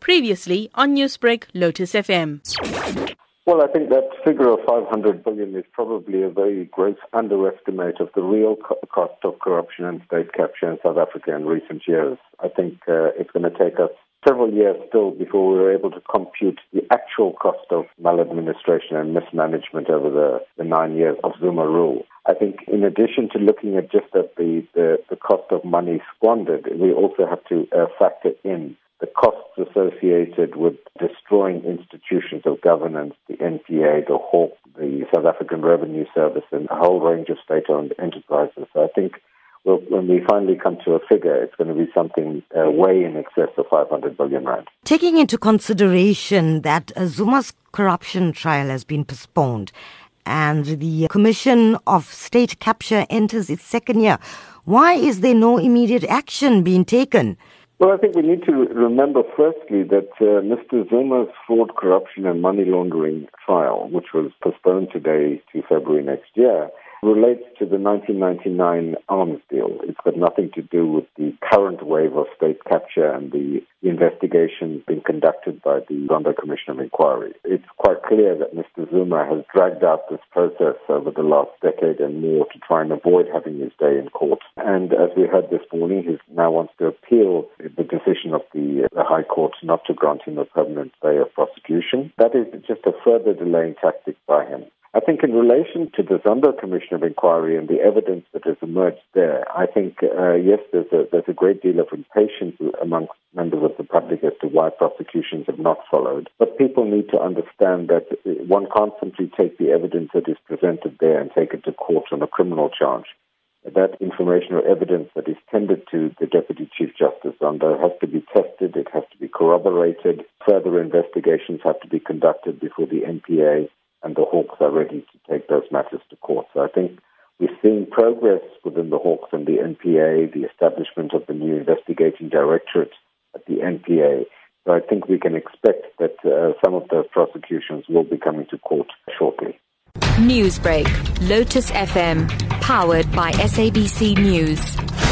Previously on Newsbreak, Lotus FM. Well, I think that figure of 500 billion is probably a very gross underestimate of the real co- cost of corruption and state capture in South Africa in recent years. I think uh, it's going to take us several years still before we're able to compute the actual cost of maladministration and mismanagement over the, the nine years of Zuma rule. I think in addition to looking at just at the, the, the cost of money squandered, we also have to uh, factor in the costs associated with destroying institutions of governance, the NPA, the Hawk, the South African Revenue Service, and a whole range of state-owned enterprises. So I think well, when we finally come to a figure, it's going to be something uh, way in excess of 500 billion rand. Taking into consideration that Zuma's corruption trial has been postponed and the Commission of State Capture enters its second year, why is there no immediate action being taken? Well, I think we need to remember firstly that uh, Mr. Zuma's fraud, corruption, and money laundering trial, which was postponed today to February next year, relates to the 1999 arms deal. Nothing to do with the current wave of state capture and the investigation being conducted by the Zondo Commission of Inquiry. It's quite clear that Mr. Zuma has dragged out this process over the last decade and more to try and avoid having his day in court. And as we heard this morning, he now wants to appeal the decision of the, the High Court not to grant him a permanent stay of prosecution. That is just a further delaying tactic by him. I think in relation to the Zondo Commission of Inquiry and the evidence that has emerged there, I think, uh, yes, there's a, there's a great deal of impatience amongst members of the public as to why prosecutions have not followed. But people need to understand that one can't simply take the evidence that is presented there and take it to court on a criminal charge. That information or evidence that is tendered to the Deputy Chief Justice Zondo has to be tested, it has to be corroborated, further investigations have to be conducted before the NPA and the Hawks are ready to take those matters to court. So I think we're seeing progress within the Hawks and the NPA, the establishment of the new investigating directorate at the NPA. So I think we can expect that uh, some of those prosecutions will be coming to court shortly. Newsbreak, Lotus FM, powered by SABC News.